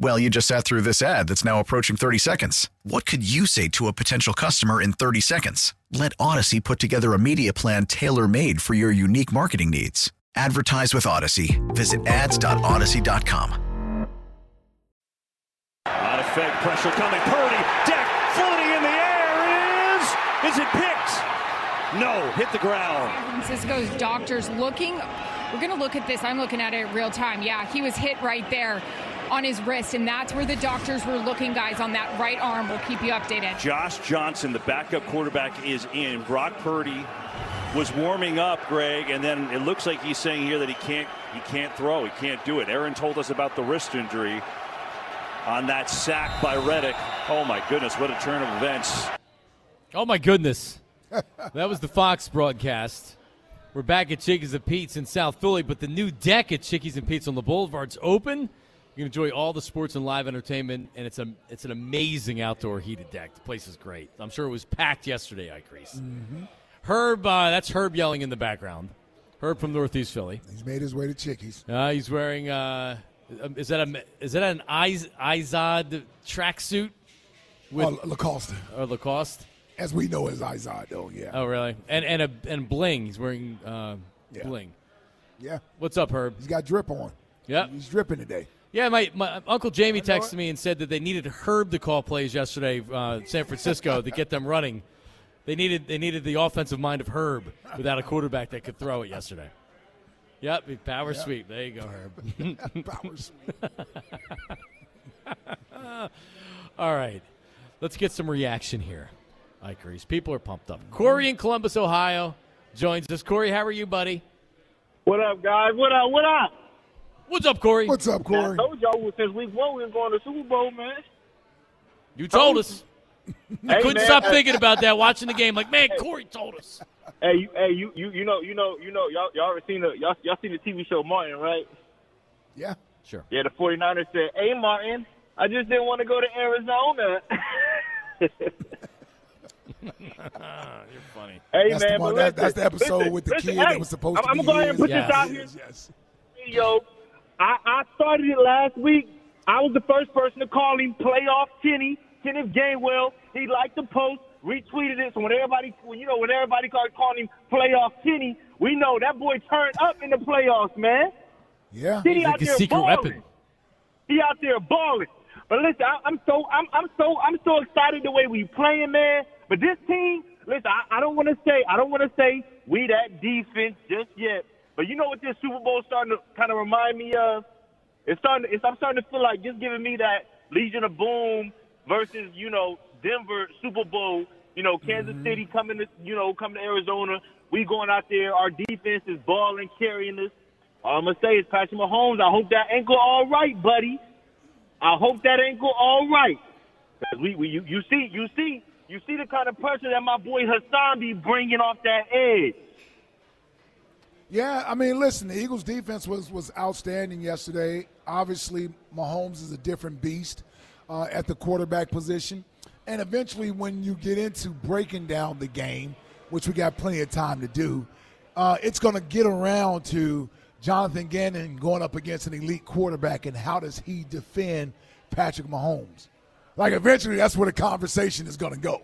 Well, you just sat through this ad that's now approaching 30 seconds. What could you say to a potential customer in 30 seconds? Let Audacy put together a media plan tailor made for your unique marketing needs. Advertise with Audacy. Visit ads.audacy.com. Out of fake pressure coming. Purdy, deck, floating in the air. It is. Is it picked? No, hit the ground. San Francisco's doctors looking. We're going to look at this. I'm looking at it real time. Yeah, he was hit right there on his wrist, and that's where the doctors were looking, guys, on that right arm. We'll keep you updated. Josh Johnson, the backup quarterback, is in. Brock Purdy was warming up, Greg, and then it looks like he's saying here that he can't he can't throw, he can't do it. Aaron told us about the wrist injury on that sack by Reddick. Oh my goodness, what a turn of events. Oh my goodness. that was the Fox broadcast. We're back at Chickies and Pete's in South Philly, but the new deck at Chickies and Pete's on the Boulevard's open. You can enjoy all the sports and live entertainment, and it's a it's an amazing outdoor heated deck. The place is great. I'm sure it was packed yesterday, Ike Reese. Mm-hmm. Herb, uh, that's Herb yelling in the background. Herb from Northeast Philly. He's made his way to Chickies. Uh, he's wearing uh, is that a is that an Iz, Izod tracksuit? Oh, Lacoste. Or Lacoste? As we know as Izod, though, yeah. Oh, really? And and a and bling. He's wearing uh, Yeah. bling. Yeah. What's up, Herb? He's got drip on. Yeah. He's dripping today. Yeah, my, my uncle Jamie texted me and said that they needed Herb to call plays yesterday, uh, San Francisco, to get them running. They needed they needed the offensive mind of Herb without a quarterback that could throw it yesterday. Yep, big power Yep. sweep. There you go, Herb. Power sweep. All right, let's get some reaction here. Ike Reese, people are pumped up. Corey in Columbus, Ohio, joins us. Corey, how are you, buddy? What up, guys? What up? What up? What's up, Corey? What's up, Corey? I Corey? told y'all since week one we was going to Super Bowl, man. You told us. I Hey, couldn't man, stop hey. thinking about that watching the game. Like, man, Corey told us. Hey, you, hey, you, you, you know, you know, you know, y'all, y'all ever seen the y'all, y'all seen the TV show Martin, right? Yeah. Sure. Yeah, the 49ers said, "Hey, Martin, I just didn't want to go to Arizona." You're funny. Hey, That's man, the one- but that- that's the episode listen, with the listen, kid that was supposed to I'm, be I'm gonna go ahead and put his. this out Yes, here. yes. Yo, I, I started it last week. I was the first person to call him playoff Kenny, Kenneth Gainwell. He liked the post, retweeted it. So when everybody, when, you know, when everybody started calling him playoff Kenny, we know that boy turned up in the playoffs, man. Yeah. Kenny He's out a there secret balling. weapon. He out there balling. But listen, I, I'm so I'm I'm so I'm so excited the way we playing, man. But this team, listen, I, I don't want to say I don't want to say we that defense just yet. But you know what this Super Bowl starting to kind of remind me of? It's starting. It's, I'm starting to feel like just giving me that Legion of Boom versus you know Denver Super Bowl. You know Kansas mm-hmm. City coming to you know coming to Arizona. We going out there. Our defense is balling, carrying us. All I'm gonna say is Patrick Mahomes. I hope that ankle all right, buddy. I hope that ankle all right. 'Cause we, we you, you see you see you see the kind of pressure that my boy Haason be bringing off that edge. Yeah, I mean, listen, the Eagles' defense was was outstanding yesterday. Obviously, Mahomes is a different beast uh, at the quarterback position, and eventually, when you get into breaking down the game, which we got plenty of time to do, uh, it's going to get around to Jonathan Gannon going up against an elite quarterback, and how does he defend Patrick Mahomes? Like, eventually, that's where the conversation is going to go.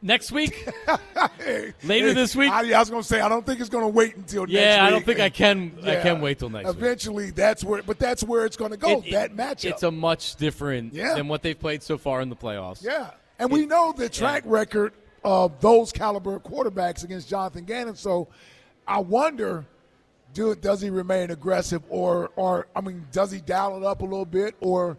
Next week? Hey, Later hey, this week? I, I was going to say I don't think it's going to wait until next Yeah, I don't think I can. I can wait till next week. Eventually, that's where, but that's where it's going to go. It- it- that matchup. It's a much different Yeah. than what they've played so far in the playoffs. yeah, and we know the track record of those caliber quarterbacks against Jonathan Gannon. So, I wonder, do does he remain aggressive or or I mean does he dial it up a little bit or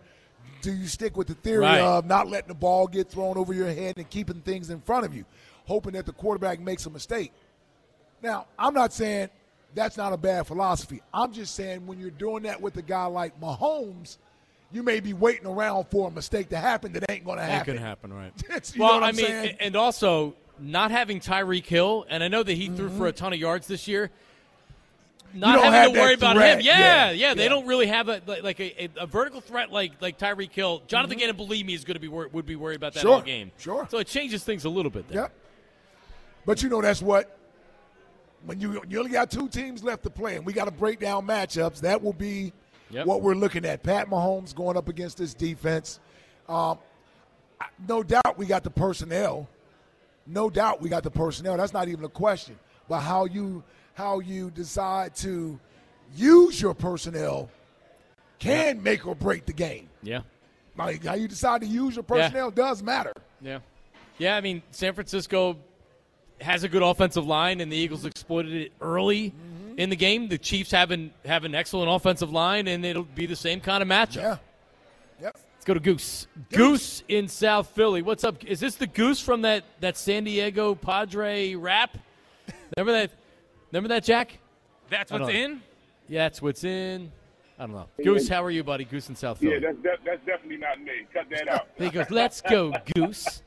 do you stick with the theory Right. of not letting the ball get thrown over your head and keeping things in front of you, hoping that the quarterback makes a mistake? Now, I'm not saying that's not a bad philosophy. I'm just saying when you're doing that with a guy like Mahomes, you may be waiting around for a mistake to happen that ain't going to Ain't happen. gonna happen, right? Well, I mean, saying? and also not having Tyreek Hill, and I know that he threw for mm-hmm. a ton of yards this year. Not having to worry about threat. him, yeah, Yeah, yeah, They yeah. don't really have a like, a, a, vertical threat like like Tyreek Hill. Mm-hmm. Jonathan Gannon, believe me, is going to be wor- would be worried about that Sure, all game. sure. So it changes things a little bit there. Yep. But you know that's what when you you only got two teams left to play, and we got to break down matchups. That will be Yep. what we're looking at. Pat Mahomes going up against this defense. Um, no doubt we got the personnel. No doubt we got the personnel. That's not even a question. But how you how you decide to use your personnel can make or break the game. Yeah, Like how you decide to use your personnel does matter. yeah, yeah. I mean, San Francisco has a good offensive line, and the Eagles exploited it early Mm-hmm. in the game. The Chiefs have an have an excellent offensive line, and it'll be the same kind of matchup. Yeah. Yep. Let's go to Goose. Goose in South Philly. What's up? Is this the Goose from that, that San Diego Padre rap? Remember that? Remember that, Jack? That's what's in. Yeah, that's what's in. I don't know. Goose, how are you, buddy? Goose in South Philly. Yeah, that's that, that's definitely not me. Cut that out. he goes, "Let's go, Goose."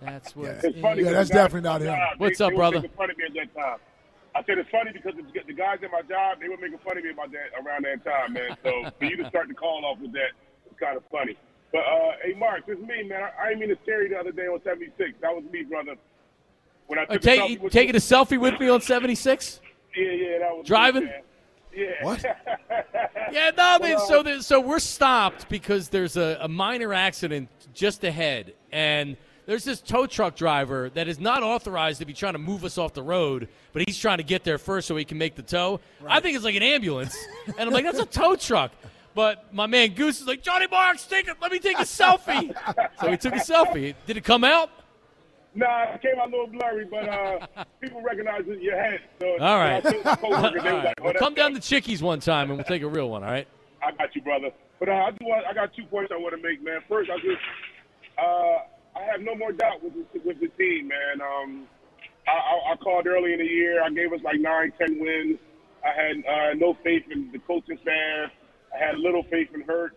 That's what's It's in. funny. Yeah, 'cause that's guys definitely not him. job, What's they, up, they brother? Were making fun of me at that time. I said it's funny because the, the guys at my job they were making fun of me about that around that time, man. So for you to start the call off with that, it's kind of funny. But uh, hey, Mark, it's me, man. I, I didn't mean to scare you the other day on '76. That was me, brother. When I Uh, took a selfie take with taking a selfie with me on seventy six. Yeah, yeah, that was Driving? man. Yeah. What? Yeah, no. They, so there, so we're stopped because there's a, a minor accident just ahead, and there's this tow truck driver that is not authorized to be trying to move us off the road, but he's trying to get there first so he can make the tow. I think it's like an ambulance, and I'm like, that's a tow truck. But my man Goose is like, Johnny Marks, take it. Let me take a selfie. so he took a selfie. Did it come out? Nah, it came out a little blurry, but uh, people recognize it your head. So All right. when I told my coworkers, All right. like, oh, Well, come down to Chickies one time, and we'll take a real one. All right. I got you, brother. But uh, I do I got two points I want to make, man. First, I just uh, I have no more doubt with the, with the team, man. Um, I, I, I called early in the year. I gave us like nine, ten wins. I had uh, no faith in the coaching staff. I had little faith in Hurt.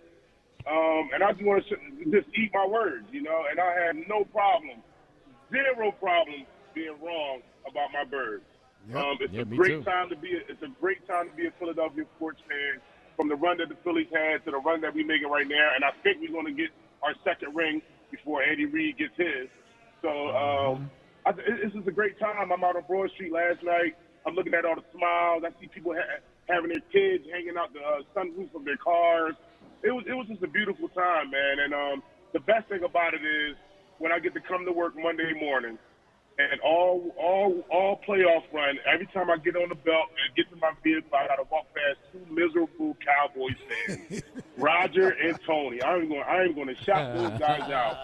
Um, and I just want to just eat my words, you know. And I had no problem, zero problem being wrong about my birds. Um, it's Yeah, a great too. time to be. A, it's a great time to be a Philadelphia sports fan. From the run that the Phillies had to the run that we're making right now, and I think we're going to get our second ring before Andy Reid gets his. So um, I, this is a great time. I'm out on Broad Street last night. I'm looking at all the smiles. I see people ha- having their kids hanging out the uh, sunroof of their cars. It was it was just a beautiful time, man. And um, the best thing about it is when I get to come to work Monday morning and all all all playoff run. Every time I get on the belt and get to my vehicle, I gotta walk past two miserable Cowboys fans, Roger and Tony. I'm going I'm going to shout those guys out.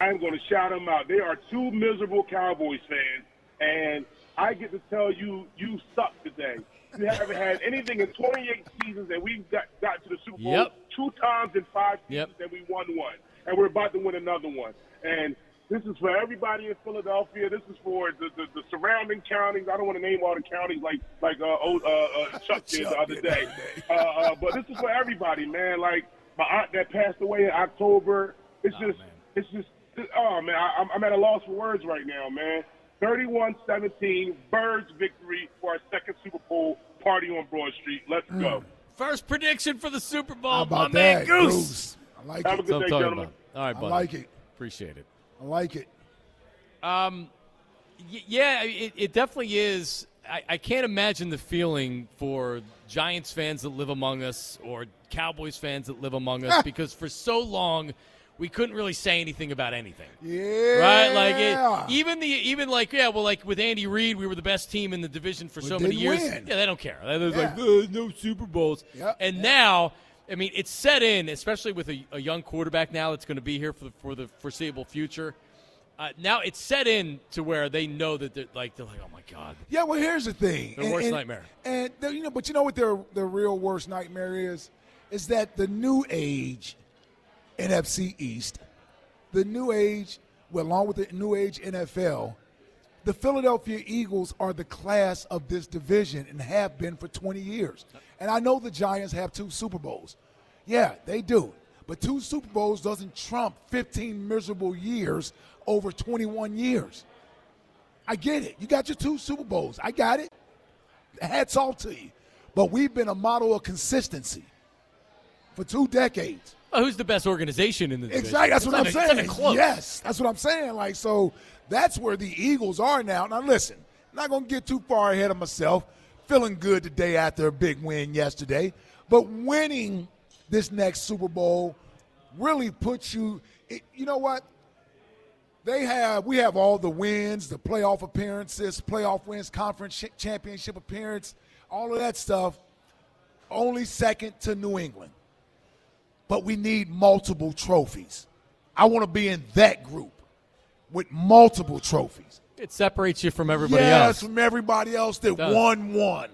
I'm going to shout them out. They are two miserable Cowboys fans, and I get to tell you, you suck today. You haven't had anything in 28 seasons, and we got got to the Super Bowl Yep. two times in five seasons, Yep. and we won one, and we're about to win another one. And this is for everybody in Philadelphia. This is for the, the, the surrounding counties. I don't want to name all the counties like like uh, old, uh, uh, Chuck did the other day. Uh, uh, but this is for everybody, man. Like my aunt that passed away in October. It's just, it's just, oh man, I, I'm, I'm at a loss for words right now, man. 31-17, Birds victory for our second Super Bowl party on Broad Street. Let's go. First prediction for the Super Bowl. How about my man Goose. Goose? I like Have a good That's day, gentlemen. about. All right, I like it. Appreciate it. I like it. Um, y- yeah, it, it definitely is. I, I can't imagine the feeling for Giants fans that live among us or Cowboys fans that live among us because for so long we couldn't really say anything about anything. Yeah. Right, like it, even the even like yeah, well, like with Andy Reid, we were the best team in the division for We so many years. win. Yeah, they don't care. They're like, "Oh, no Super Bowls. Yep, And yep. now, I mean, it's set in, especially with a, a young quarterback now that's going to be here for the, for the foreseeable future. Uh, now it's set in to where they know that they're like they're like, oh my god, Yeah, well, here's the thing. Their worst nightmare. And you know, but you know what their their real worst nightmare is? Is that the new age NFC East, the new age, well, along with the new age NFL, the Philadelphia Eagles are the class of this division and have been for 20 years. And I know the Giants have two Super Bowls. Yeah, they do. But two Super Bowls doesn't trump 15 miserable years over 21 years. I get it. You got your two Super Bowls. I got it. Hats off to you. But we've been a model of consistency for two decades. Oh, who's the best organization in the division? Exactly. That's It's what I'm a- saying. Yes, that's what I'm saying. Like, so that's where the Eagles are now. Now, listen, I'm not going to get too far ahead of myself. Feeling good today after a big win yesterday, but winning this next Super Bowl really puts you. It, you know what? They have we have all the wins, the playoff appearances, playoff wins, conference ch- championship appearance, all of that stuff. Only second to New England but we need multiple trophies. I want to be in that group with multiple trophies. It separates you from everybody else. yes, else. from everybody else that won one.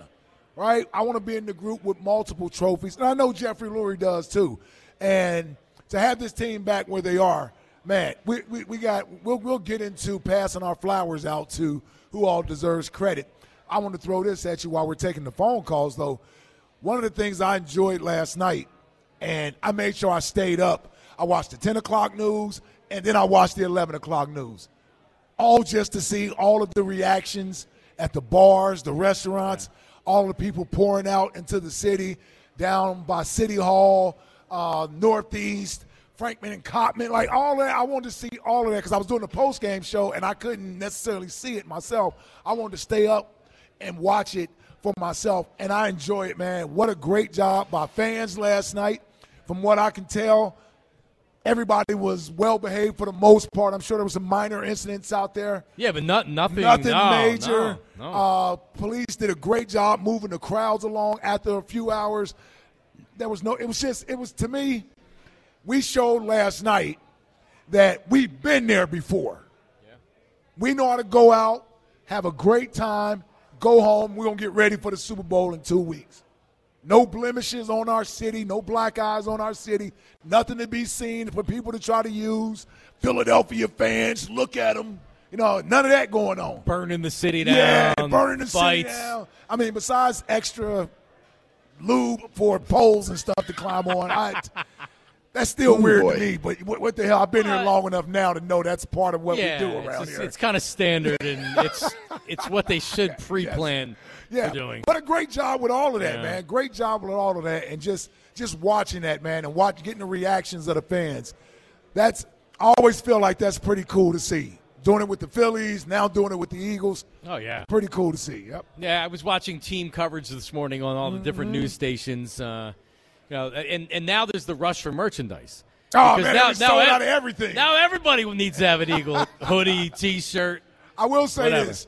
Right? I want to be in the group with multiple trophies. And I know Jeffrey Lurie does too. And to have this team back where they are, man, we, we, we got we'll we'll get into passing our flowers out to who all deserves credit. I want to throw this at you while we're taking the phone calls though. One of the things I enjoyed last night, and I made sure I stayed up. I watched the 10 o'clock news, and then I watched the 11 o'clock news all just to see all of the reactions at the bars, the restaurants, all the people pouring out into the city, down by City Hall, uh, Northeast, Frankford and Cottman, like all that. I wanted to see all of that because I was doing a post game show and I couldn't necessarily see it myself. I wanted to stay up and watch it for myself, and I enjoy it, man. What a great job by fans last night. From what I can tell, everybody was well behaved for the most part. I'm sure there was some minor incidents out there. Yeah, but not nothing. Nothing no, major. no, no. Uh, police did a great job moving the crowds along after a few hours. There was no. It was just. It was to me. We showed last night that we've been there before. We know how to go out, have a great time, go home. We're gonna get ready for the Super Bowl in two weeks. No blemishes on our city, no black eyes on our city, nothing to be seen for people to try to use. Philadelphia fans, look at them. You know, none of that going on. burning the city down. Yeah, burning the fights. city down. I mean, besides extra lube for poles and stuff to climb on, I, that's still Ooh, weird boy. to me. But what, what the hell? I've been here Uh, long enough now to know that's part of what yeah, we do around it's, here. It's kind of standard, and it's it's what they should pre-plan yeah, doing. but a great job with all of that, Yeah. man. Great job with all of that, and just just watching that, man, and watch getting the reactions of the fans. That's I always feel like that's pretty cool to see. Doing it with the Phillies, now doing it with the Eagles. Oh yeah, pretty cool to see. Yep. Yeah, I was watching team coverage this morning on all the different Mhm. news stations. Uh, you know, and and now there's the rush for merchandise. Oh, Because man, now, they sold now out of everything. Now everybody needs to have an Eagle hoodie, T-shirt. I will say Whatever. this: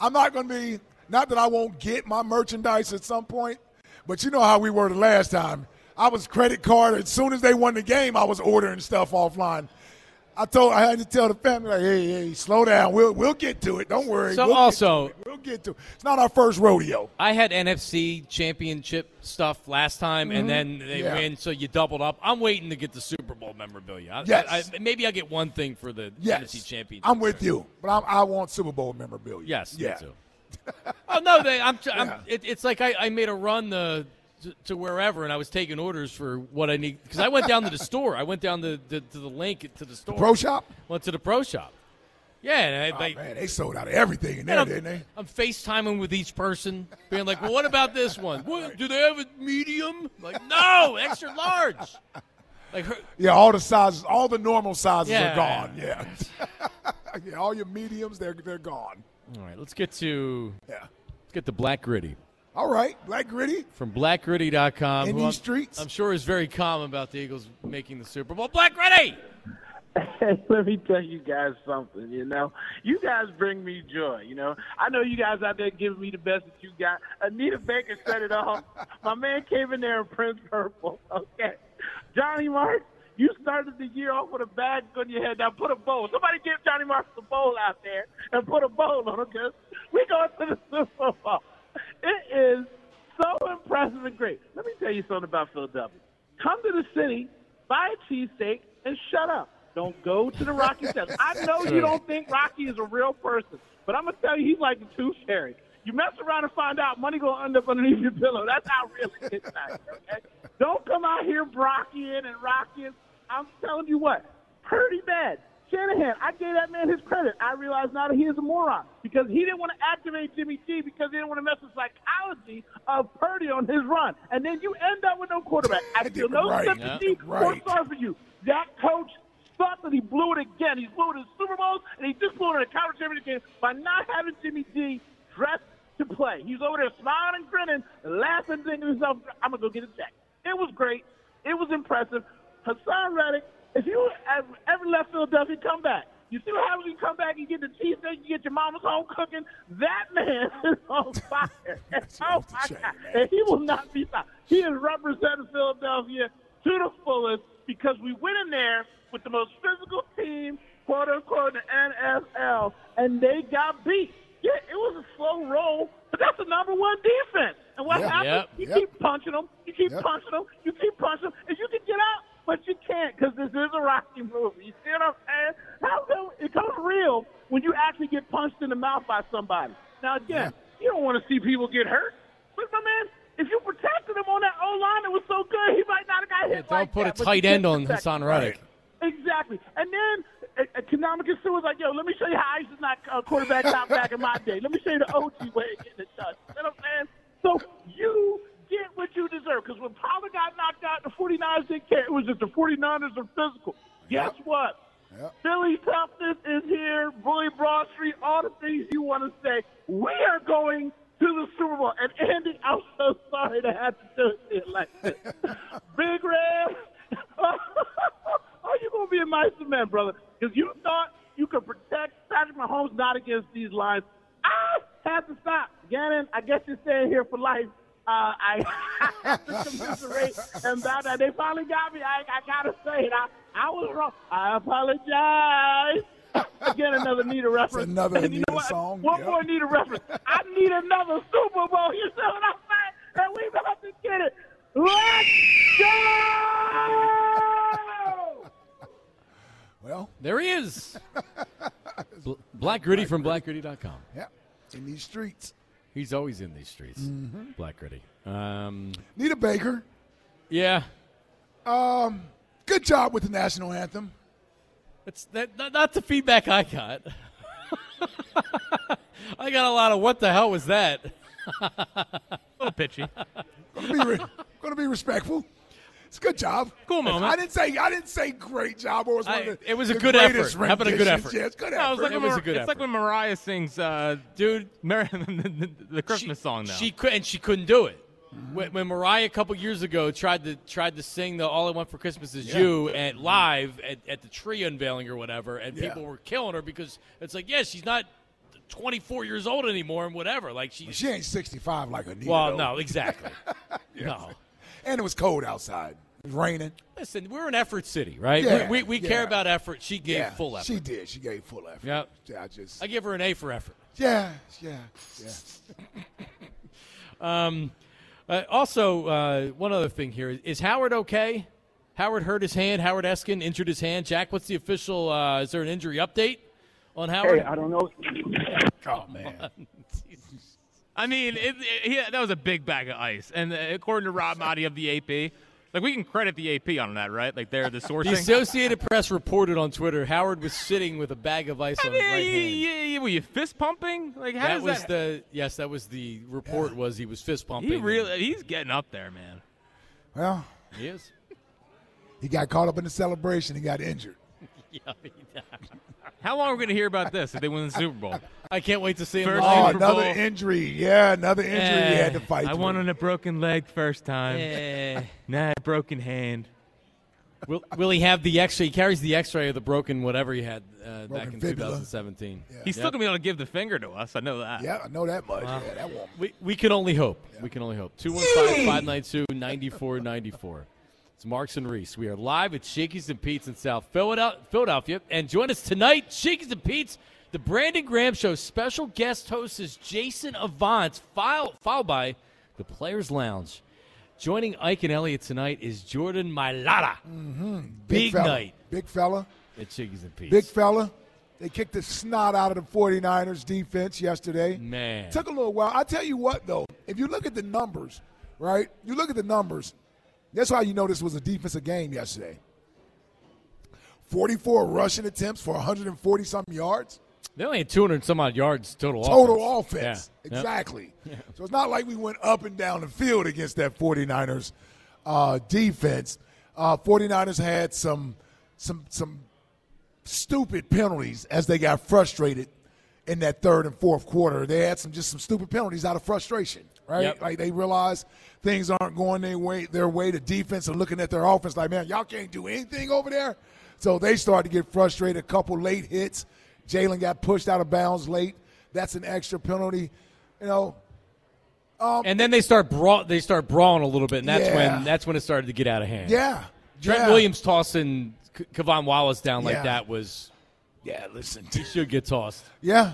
I'm not going to be. Not that I won't get my merchandise at some point, but you know how we were the last time. I was credit card. As soon as they won the game, I was ordering stuff offline. I told I had to tell the family, like, hey, hey, slow down. We'll we'll get to it. Don't worry. So We'll get also- it. we'll get to it. It's not our first rodeo. I had NFC championship stuff last time, and Mhm. then they Yeah. win, so you doubled up. I'm waiting to get the Super Bowl memorabilia. I, Yes. I, I- maybe I'll get one thing for the Yes, NFC championship. I'm with you, but I'm, I want Super Bowl memorabilia. Yes, me yeah. too. oh no, they, I'm. I'm Yeah. it, it's like I, I made a run the, to, to wherever, and I was taking orders for what I need because I went down to the store. I went down to, to, to the link to the store. Pro shop. Went to the pro shop. Yeah, and I, Oh, they, man, they sold out of everything in there, I'm, didn't they? I'm FaceTiming with each person, being like, "Well, what about this one? What, do they have a medium?" Like, no, extra large. Like, her, Yeah, all the sizes, all the normal sizes Yeah. are gone. Yeah. yeah, all your mediums, they're they're gone. all right, let's get to yeah. Let's get to Black Gritty. All right, Black Gritty. from blackgritty.com. In who these I'm- streets. I'm sure is very calm about the Eagles making the Super Bowl. Black Gritty! Let me tell you guys something, you know. You guys bring me joy, you know. I know you guys out there giving me the best that you got. Anita Baker set it off. My man came in there in Prince Purple, okay. Johnny Marks, You started the year off with a bag on your head. Now put a bowl. Somebody give Johnny Marshall a bowl out there and put a bowl on him because we going to the Super Bowl. It is so impressive and great. Let me tell you something about Philadelphia. Come to the city, buy a cheesesteak, and shut up. Don't go to the Rocky Test. I know you don't think Rocky is a real person, but I'm gonna tell you, he's like the tooth fairy. You mess around and find out money gonna end up underneath your pillow. That's how real it is. Okay? Don't come out here brockying and rocking. I'm telling you what, pretty bad. Shanahan, I gave that man his credit. I realize now that he is a moron because he didn't want to activate Jimmy G because he didn't want to mess with psychology of Purdy on his run. And then you end up with no quarterback. I feel no Right. sympathy Yeah. or Right. sorry for you. That coach sucked and he blew it again. He blew it in the Super Bowls and he just blew it in a conference championship game by not having Jimmy G dressed to play. He's over there smiling and grinning and laughing, thinking to himself, I'm going to go get a check. It was great. It was impressive. Haason Reddick, if you ever, ever left Philadelphia, come back. You see what happens when you come back and get the cheesesteak, you get your mama's home cooking? That man is on fire. oh, my God. And he will not be stopped. He is representing Philadelphia to the fullest because we went in there with the most physical team, quote unquote, in the NFL, and they got beat. Yeah, it was a slow roll, but that's the number one defense. And what Yeah. happens? Yep. You Yep. keep punching them, you keep Yep. punching them, you keep punching them, and you can get out, but you can't because this is a Rocky movie. You see what I'm saying? How come it comes real when you actually get punched in the mouth by somebody? Now again, you don't want to see people get hurt, but my man. If you protected him on that O line, it was so good. He might not have got hit Don't like put that, a tight end on Haason. Reddick. Exactly. And then uh, Suh was like, yo, let me show you how I used to knock uh, quarterback out back in my day. Let me show you the OG way of getting it done. You know what I'm saying? So you you deserve. Because when Pollard got knocked out, the 49ers didn't care. It was just the 49ers are physical. Guess what? Philly toughness is here. Bully Broad Street, all the things you want to say. We are going to the Super Bowl. And Andy, I'm so sorry to have to do it like this. Big Red, are you going to be a nicer man, brother? Because you thought you could protect Patrick Mahomes not against these lines. I have to stop. Gannon, I guess you're staying here for life. Uh, I have to commiserate and bow down. They finally got me. I, I got to say it. I, I was wrong. I apologize. Again, another Nita reference. another And you know what? song. One Yep. more Nita reference. I need another Super Bowl. You see what I'm saying? And we about to get it. Let's go! Well, there he is. Black Gritty from blackgritty.com. Yeah, in these streets. He's always in these streets. Mhm. Black Gritty. Um, Nita Baker. yeah. Um, good job with the national anthem. It's that, not, not the feedback I got. I got a lot of what the hell was that? a little pitchy. Gonna be, re- gonna be respectful. It's a good job. Cool moment. I didn't say I didn't say great job or it was one I- of the, it was a the good greatest effort. How about a good effort? Yeah, it's good No, it's effort. like, It when was a good it's like when Mariah sings, uh, dude, Mar- the, the, the Christmas song now. She could, and she couldn't do it. When, when Mariah a couple years ago tried to tried to sing the "All I Want for Christmas Is Yeah. You" at live at, at the tree unveiling or whatever, and Yeah. people were killing her because it's like, yeah, she's not 24 years old anymore and whatever. Like she, She ain't 65 like Anita. well, though. no, exactly, no. And it was cold outside. It was raining. Listen, we're an effort city, right? Yeah, we we, we care about effort. She gave Yeah, full effort. She did. She gave full effort. Yep. Yeah, I just. I give her an A for effort. yeah, yeah, yeah. Um, uh, also, uh, one other thing here is, is Howard okay? Howard hurt his hand. Howard Eskin injured his hand. Jack, what's the official? Uh, is there an injury update on Howard? Hey, I don't know. Oh man. I mean, it, it, he, that was a big bag of ice. And uh, according to Rob Maaddi of the AP, like we can credit the AP on that, right? Like they're the sourcing. The. Associated Press reported on Twitter Howard was sitting with a bag of ice on his right yeah, hand. yeah, yeah, were you fist pumping? Like how that does was that? the yes. That was the report. Was he was fist pumping? he really, he's getting up there, man. Well, He is. he got caught up in the celebration. He got injured. Yeah, he- How long are we going to hear about this if they win the Super Bowl? I can't wait to see him. First. Oh, Super another Bowl. injury. Yeah, another injury he had to fight. I through. won on a broken leg first time. Eh. Nah, broken hand. Will, will he have the X-ray? He carries the X-ray of the broken whatever he had uh, back Broken in fibula. 2017. He's still Yep. going to be able to give the finger to us. I know that. Yeah, I know that much. Yeah, that won't. We, we can only hope. We can only hope. 215 592 9494. It's Marks and Reese. We are live at Chickie's and Pete's in South Philadelphia. And join us tonight, Chickie's and Pete's, the Brandon Graham Show. Special guest host is Jason Avant, followed, followed by the Players Lounge. Joining Ike and Elliott tonight is Jordan Mailata. Mm-hmm. Big, fella. night Big fella. at Chickie's and Pete's. Big fella. They kicked the snot out of the 49ers defense yesterday. Man. Took a little while. I tell you what, though, if you look at the numbers, right? You look at the numbers. That's how you know this was a defensive game yesterday. 44 rushing attempts for 140 something yards. They only had 200 some odd yards total Total offense. offense. Yeah. Exactly. So it's not like we went up and down the field against that 49ers uh, defense. Uh, 49ers had some some some stupid penalties as they got frustrated in that third and fourth quarter. They had some just some stupid penalties out of frustration, right? Yep. Like they realize things aren't going their way. Their way. The defense are looking at their offense like, man, y'all can't do anything over there. So they start to get frustrated. A couple late hits. Jalen got pushed out of bounds late. That's an extra penalty. You know, um, And then they start brawl, they start brawling a little bit, and that's Yeah. when that's when it started to get out of hand. yeah. Trent yeah. Williams tossing K- K'Von Wallace down like Yeah. that was Yeah, listen. he should get tossed. Yeah.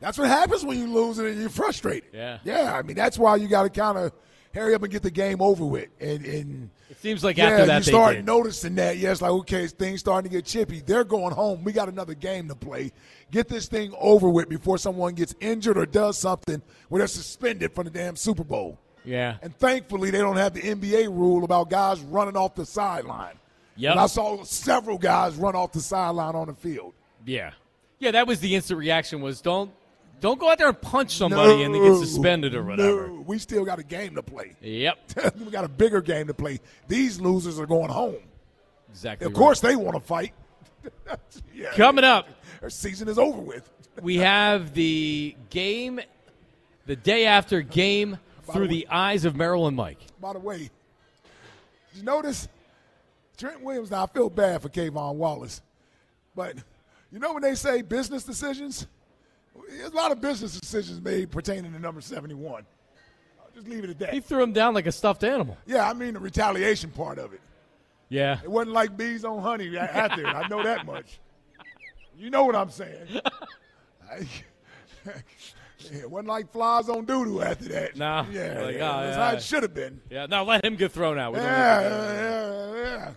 That's what happens when you lose and you're frustrated. Yeah. Yeah. I mean, that's why you got to kind of hurry up and get the game over with. And, and It seems like yeah, after that you they start did. noticing that. Yeah, it's like, okay, things starting to get chippy. They're going home. We got another game to play. Get this thing over with before someone gets injured or does something where they're suspended from the damn Super Bowl. yeah. And thankfully, they don't have the NBA rule about guys running off the sideline. Yep. And I saw several guys run off the sideline on the field. Yeah. Yeah, that was the instant reaction was don't don't go out there and punch somebody and then get suspended or whatever. No, we still got a game to play. Yep. we got a bigger game to play. These losers are going home. Exactly. Of right. course, they want to fight. yeah, Coming up, our season is over with. we have the game the day after game through the eyes of Merrill and Mike. By the way, did you notice Trent Williams? Now I feel bad for K'Von Wallace, but you know when they say business decisions, there's a lot of business decisions made pertaining to number seventy-one. I'll just leave it at that. He threw him down like a stuffed animal. Yeah, I mean the retaliation part of it. Yeah. It wasn't like bees on honey out there. I know that much. You know what I'm saying. I- it wasn't like flies on doodoo after that. Nah. Yeah, Like, yeah, oh, that's yeah. how it should have been. Yeah, now let him get thrown out. We don't need to Yeah, yeah,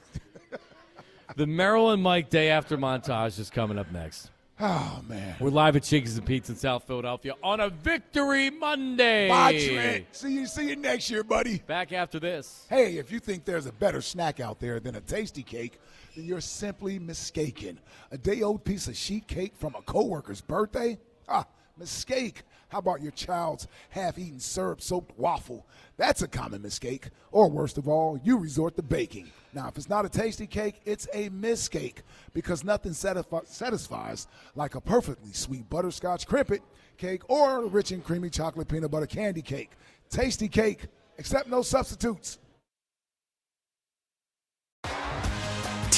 yeah. The Merrill and Mike Day After montage is coming up next. Oh man. We're live at Chickies and Pete's in South Philadelphia on a Victory Monday. Trent. See you. See you next year, buddy. Back after this. Hey, if you think there's a better snack out there than a Tastykake, then you're simply mistaken. A day old piece of sheet cake from a coworker's birthday? Ah, mistake. How about your child's half eaten syrup soaked waffle? That's a common mistake. Or worst of all, you resort to baking. Now, if it's not a Tastykake, it's a miscake because nothing satisfi- satisfies like a perfectly sweet butterscotch Krimpet cake or a rich and creamy chocolate peanut butter Kandy Kake. Tasty cake, except no substitutes.